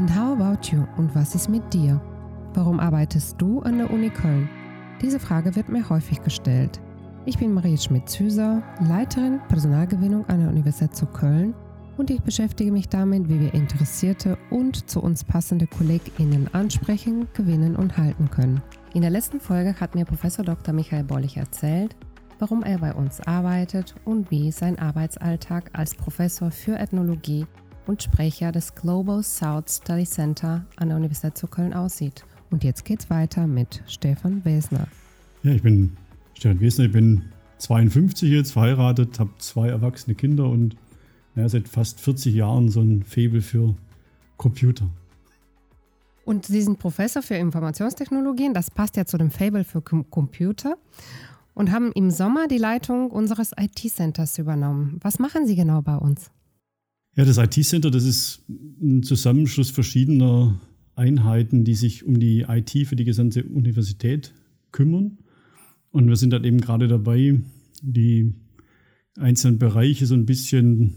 And how about you? Und was ist mit dir? Warum arbeitest du an der Uni Köln? Diese Frage wird mir häufig gestellt. Ich bin Marie Schmidt-Züser, Leiterin Personalgewinnung an der Universität zu Köln und ich beschäftige mich damit, wie wir interessierte und zu uns passende KollegInnen ansprechen, gewinnen und halten können. In der letzten Folge hat mir Professor Dr. Michael Bollig erzählt, warum er bei uns arbeitet und wie sein Arbeitsalltag als Professor für Ethnologie und Sprecher des Global South Study Center an der Universität zu Köln aussieht. Und jetzt geht's weiter mit Stefan Wesner. Ja, ich bin Stefan Wesner, ich bin 52 jetzt, verheiratet, habe zwei erwachsene Kinder und ja, seit fast 40 Jahren so ein Faible für Computer. Und Sie sind Professor für Informationstechnologien, das passt ja zu dem Fable für Computer, und haben im Sommer die Leitung unseres IT-Centers übernommen. Was machen Sie genau bei uns? Ja, das IT-Center, das ist ein Zusammenschluss verschiedener Einheiten, die sich um die IT für die gesamte Universität kümmern. Und wir sind dann eben gerade dabei, die einzelnen Bereiche so ein bisschen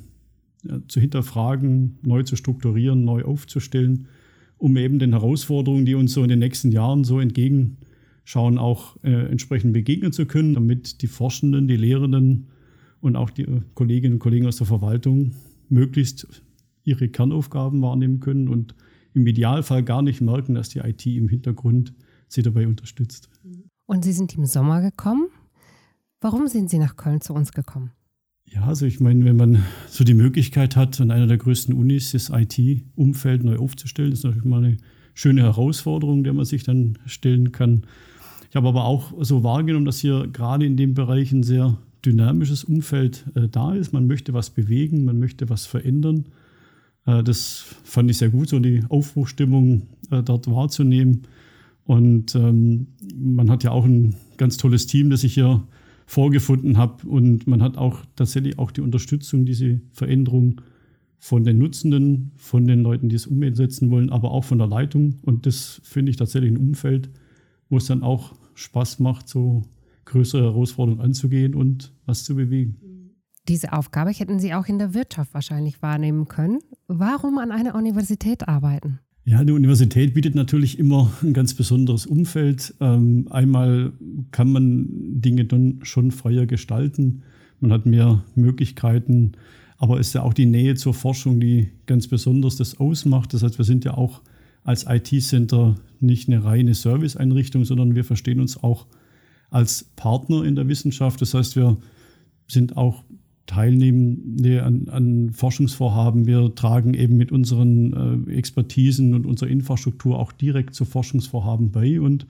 ja, zu hinterfragen, neu zu strukturieren, neu aufzustellen, um eben den Herausforderungen, die uns so in den nächsten Jahren so entgegenschauen, auch äh, entsprechend begegnen zu können, damit die Forschenden, die Lehrenden und auch die Kolleginnen und Kollegen aus der Verwaltung möglichst ihre Kernaufgaben wahrnehmen können und im Idealfall gar nicht merken, dass die IT im Hintergrund sie dabei unterstützt. Und Sie sind im Sommer gekommen. Warum sind Sie nach Köln zu uns gekommen? Ja, also ich meine, wenn man so die Möglichkeit hat, an einer der größten Unis das IT-Umfeld neu aufzustellen, ist natürlich mal eine schöne Herausforderung, der man sich dann stellen kann. Ich habe aber auch so wahrgenommen, dass hier gerade in dem Bereich ein sehr dynamisches Umfeld äh, da ist. Man möchte was bewegen, man möchte was verändern. Äh, das fand ich sehr gut, so die Aufbruchstimmung äh, dort wahrzunehmen. Und ähm, man hat ja auch ein ganz tolles Team, das ich hier vorgefunden habe. Und man hat auch tatsächlich auch die Unterstützung, diese Veränderung von den Nutzenden, von den Leuten, die es umsetzen wollen, aber auch von der Leitung. Und das finde ich tatsächlich ein Umfeld, wo es dann auch Spaß macht, so größere Herausforderungen anzugehen und was zu bewegen. Diese Aufgabe hätten Sie auch in der Wirtschaft wahrscheinlich wahrnehmen können. Warum an einer Universität arbeiten? Ja, eine Universität bietet natürlich immer ein ganz besonderes Umfeld. Ähm, einmal kann man Dinge dann schon freier gestalten. Man hat mehr Möglichkeiten, aber es ist ja auch die Nähe zur Forschung, die ganz besonders das ausmacht. Das heißt, wir sind ja auch als IT-Center nicht eine reine Serviceeinrichtung, sondern wir verstehen uns auch als Partner in der Wissenschaft. Das heißt, wir sind auch Teilnehmende an, an Forschungsvorhaben. Wir tragen eben mit unseren äh, Expertisen und unserer Infrastruktur auch direkt zu Forschungsvorhaben bei. Und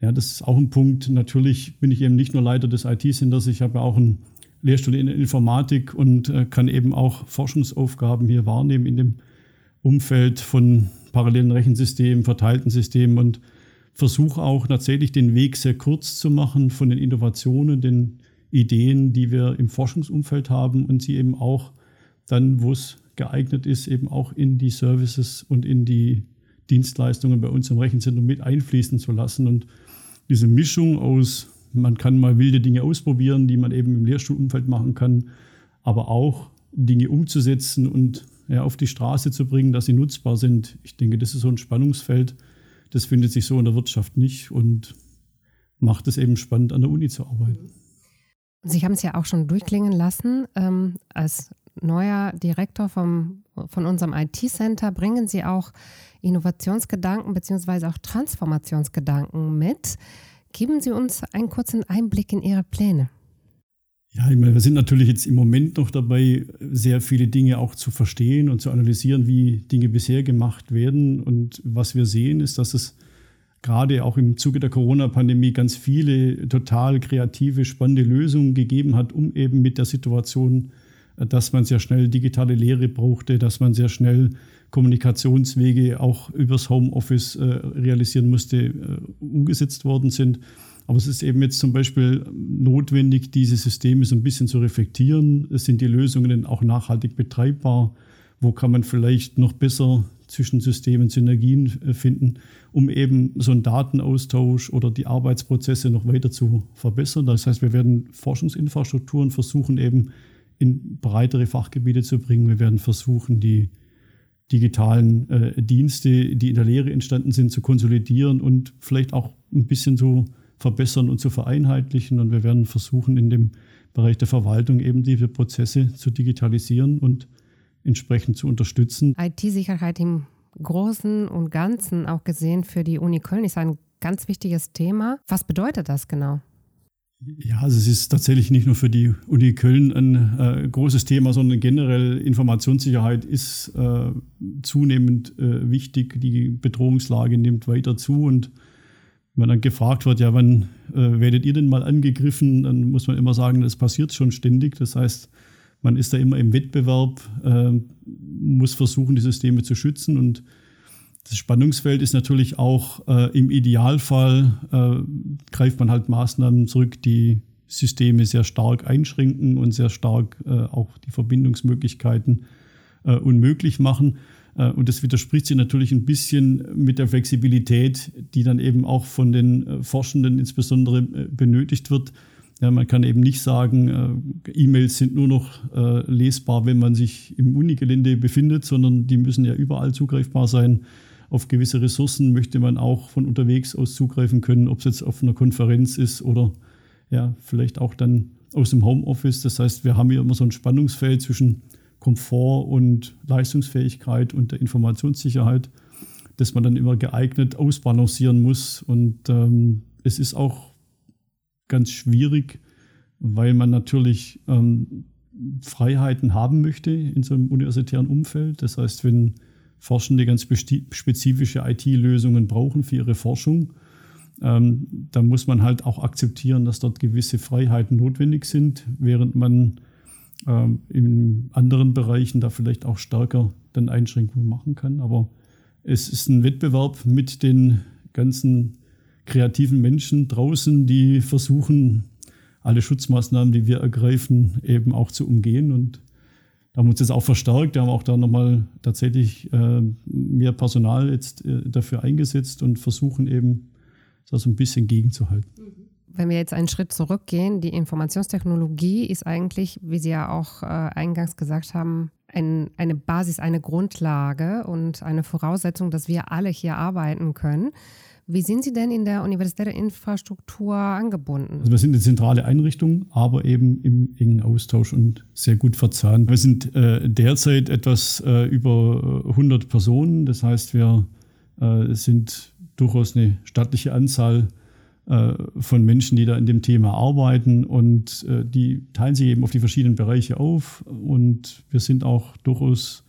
ja, das ist auch ein Punkt. Natürlich bin ich eben nicht nur Leiter des IT-Centers, ich habe auch einen Lehrstuhl in Informatik und äh, kann eben auch Forschungsaufgaben hier wahrnehmen in dem Umfeld von parallelen Rechensystemen, verteilten Systemen und versuche auch tatsächlich den Weg sehr kurz zu machen von den Innovationen, den Ideen, die wir im Forschungsumfeld haben und sie eben auch dann, wo es geeignet ist, eben auch in die Services und in die Dienstleistungen bei uns im Rechenzentrum mit einfließen zu lassen. Und diese Mischung aus, man kann mal wilde Dinge ausprobieren, die man eben im Lehrstuhlumfeld machen kann, aber auch Dinge umzusetzen und ja, auf die Straße zu bringen, dass sie nutzbar sind. Ich denke, das ist so ein Spannungsfeld, das findet sich so in der Wirtschaft nicht und macht es eben spannend, an der Uni zu arbeiten. Sie haben es ja auch schon durchklingen lassen. Ähm, als neuer Direktor vom, von unserem IT-Center bringen Sie auch Innovationsgedanken bzw. auch Transformationsgedanken mit. Geben Sie uns einen kurzen Einblick in Ihre Pläne. Ja, ich meine, wir sind natürlich jetzt im Moment noch dabei, sehr viele Dinge auch zu verstehen und zu analysieren, wie Dinge bisher gemacht werden. Und was wir sehen, ist, dass es gerade auch im Zuge der Corona-Pandemie ganz viele total kreative, spannende Lösungen gegeben hat, um eben mit der Situation, dass man sehr schnell digitale Lehre brauchte, dass man sehr schnell Kommunikationswege auch übers Homeoffice äh, realisieren musste, äh, umgesetzt worden sind. Aber es ist eben jetzt zum Beispiel notwendig, diese Systeme so ein bisschen zu reflektieren. Sind die Lösungen denn auch nachhaltig betreibbar? Wo kann man vielleicht noch besser zwischen Systemen Synergien finden? um eben so einen Datenaustausch oder die Arbeitsprozesse noch weiter zu verbessern. Das heißt, wir werden Forschungsinfrastrukturen versuchen, eben in breitere Fachgebiete zu bringen. Wir werden versuchen, die digitalen äh, Dienste, die in der Lehre entstanden sind, zu konsolidieren und vielleicht auch ein bisschen zu verbessern und zu vereinheitlichen. Und wir werden versuchen, in dem Bereich der Verwaltung eben diese Prozesse zu digitalisieren und entsprechend zu unterstützen. IT-Sicherheit im Großen und Ganzen auch gesehen für die Uni Köln ist ein ganz wichtiges Thema. Was bedeutet das genau? Ja, also es ist tatsächlich nicht nur für die Uni Köln ein äh, großes Thema, sondern generell Informationssicherheit ist äh, zunehmend äh, wichtig. Die Bedrohungslage nimmt weiter zu und wenn dann gefragt wird, ja, wann äh, werdet ihr denn mal angegriffen, dann muss man immer sagen, das passiert schon ständig. Das heißt, man ist da immer im Wettbewerb, äh, muss versuchen, die Systeme zu schützen und das Spannungsfeld ist natürlich auch äh, im Idealfall, äh, greift man halt Maßnahmen zurück, die Systeme sehr stark einschränken und sehr stark äh, auch die Verbindungsmöglichkeiten äh, unmöglich machen. Äh, und das widerspricht sich natürlich ein bisschen mit der Flexibilität, die dann eben auch von den äh, Forschenden insbesondere benötigt wird. Ja, man kann eben nicht sagen, E-Mails sind nur noch lesbar, wenn man sich im Unigelände befindet, sondern die müssen ja überall zugreifbar sein auf gewisse Ressourcen möchte man auch von unterwegs aus zugreifen können, ob es jetzt auf einer Konferenz ist oder ja, vielleicht auch dann aus dem Homeoffice. Das heißt, wir haben hier immer so ein Spannungsfeld zwischen Komfort und Leistungsfähigkeit und der Informationssicherheit, das man dann immer geeignet ausbalancieren muss. Und ähm, es ist auch ganz schwierig, weil man natürlich ähm, Freiheiten haben möchte in so einem universitären Umfeld. Das heißt, wenn Forschende ganz spezifische IT-Lösungen brauchen für ihre Forschung, ähm, dann muss man halt auch akzeptieren, dass dort gewisse Freiheiten notwendig sind, während man ähm, in anderen Bereichen da vielleicht auch stärker dann Einschränkungen machen kann. Aber es ist ein Wettbewerb mit den ganzen kreativen Menschen draußen, die versuchen, alle Schutzmaßnahmen, die wir ergreifen, eben auch zu umgehen. Und da haben wir uns jetzt auch verstärkt. Wir haben auch da nochmal tatsächlich äh, mehr Personal jetzt äh, dafür eingesetzt und versuchen eben, das so ein bisschen gegenzuhalten. Wenn wir jetzt einen Schritt zurückgehen, die Informationstechnologie ist eigentlich, wie Sie ja auch äh, eingangs gesagt haben, ein, eine Basis, eine Grundlage und eine Voraussetzung, dass wir alle hier arbeiten können. Wie sind Sie denn in der universitären Infrastruktur angebunden? Also wir sind eine zentrale Einrichtung, aber eben im engen Austausch und sehr gut verzahnt. Wir sind äh, derzeit etwas äh, über 100 Personen. Das heißt, wir äh, sind durchaus eine stattliche Anzahl von Menschen, die da in dem Thema arbeiten und äh, die teilen sich eben auf die verschiedenen Bereiche auf und wir sind auch durchaus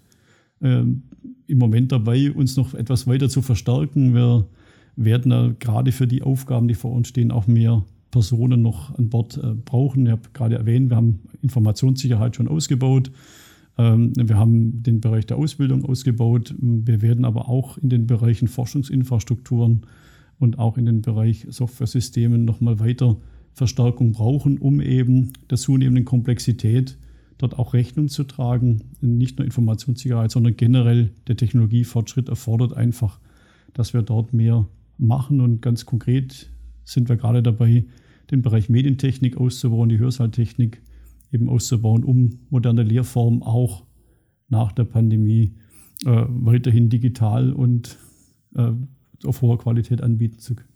ähm, im Moment dabei, uns noch etwas weiter zu verstärken. Wir werden da gerade für die Aufgaben, die vor uns stehen, auch mehr Personen noch an Bord äh, brauchen. Ich habe gerade erwähnt, wir haben Informationssicherheit schon ausgebaut. Ähm, wir haben den Bereich der Ausbildung ausgebaut. Wir werden aber auch in den Bereichen Forschungsinfrastrukturen und auch in den Bereich Software-Systemen nochmal weiter Verstärkung brauchen, um eben der zunehmenden Komplexität dort auch Rechnung zu tragen. Nicht nur Informationssicherheit, sondern generell der Technologiefortschritt erfordert einfach, dass wir dort mehr machen. Und ganz konkret sind wir gerade dabei, den Bereich Medientechnik auszubauen, die Hörsaaltechnik eben auszubauen, um moderne Lehrformen auch nach der Pandemie äh, weiterhin digital und äh, auf hoher Qualität anbieten zu können.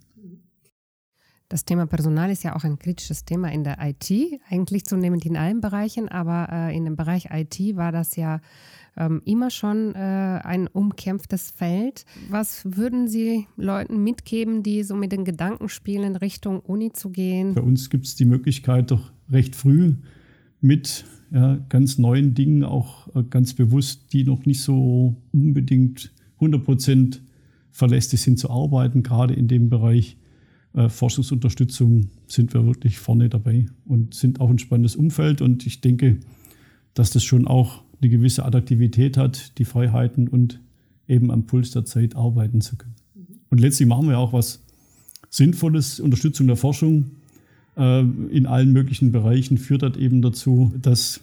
Das Thema Personal ist ja auch ein kritisches Thema in der IT, eigentlich zunehmend in allen Bereichen, aber äh, in dem Bereich IT war das ja ähm, immer schon äh, ein umkämpftes Feld. Was würden Sie Leuten mitgeben, die so mit den Gedanken spielen, Richtung Uni zu gehen? Bei uns gibt es die Möglichkeit, doch recht früh mit ja, ganz neuen Dingen, auch äh, ganz bewusst, die noch nicht so unbedingt 100 Prozent verlässlich sind zu arbeiten, gerade in dem Bereich äh, Forschungsunterstützung sind wir wirklich vorne dabei und sind auch ein spannendes Umfeld. Und ich denke, dass das schon auch eine gewisse Attraktivität hat, die Freiheiten und eben am Puls der Zeit arbeiten zu können. Und letztlich machen wir auch was Sinnvolles, Unterstützung der Forschung äh, in allen möglichen Bereichen führt das eben dazu, dass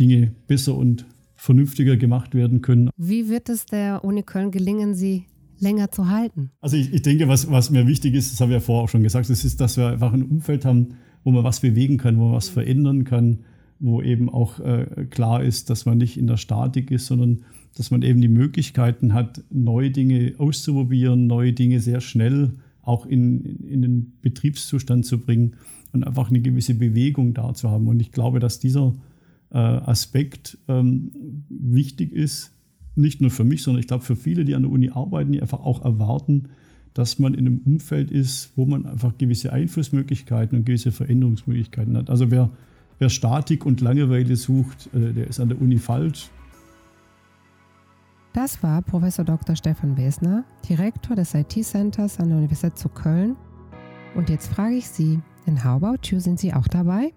Dinge besser und vernünftiger gemacht werden können. Wie wird es der Uni Köln gelingen, sie länger zu halten? Also ich, ich denke, was, was mir wichtig ist, das habe ich ja vorher auch schon gesagt, das ist, dass wir einfach ein Umfeld haben, wo man was bewegen kann, wo man was verändern kann, wo eben auch äh, klar ist, dass man nicht in der Statik ist, sondern dass man eben die Möglichkeiten hat, neue Dinge auszuprobieren, neue Dinge sehr schnell auch in, in den Betriebszustand zu bringen und einfach eine gewisse Bewegung da zu haben. Und ich glaube, dass dieser äh, Aspekt ähm, wichtig ist, nicht nur für mich, sondern ich glaube für viele, die an der Uni arbeiten, die einfach auch erwarten, dass man in einem Umfeld ist, wo man einfach gewisse Einflussmöglichkeiten und gewisse Veränderungsmöglichkeiten hat. Also wer, wer Statik und Langeweile sucht, äh, der ist an der Uni falsch. Das war Professor Dr. Stefan Wesner, Direktor des IT-Centers an der Universität zu Köln. Und jetzt frage ich Sie, in You sind Sie auch dabei?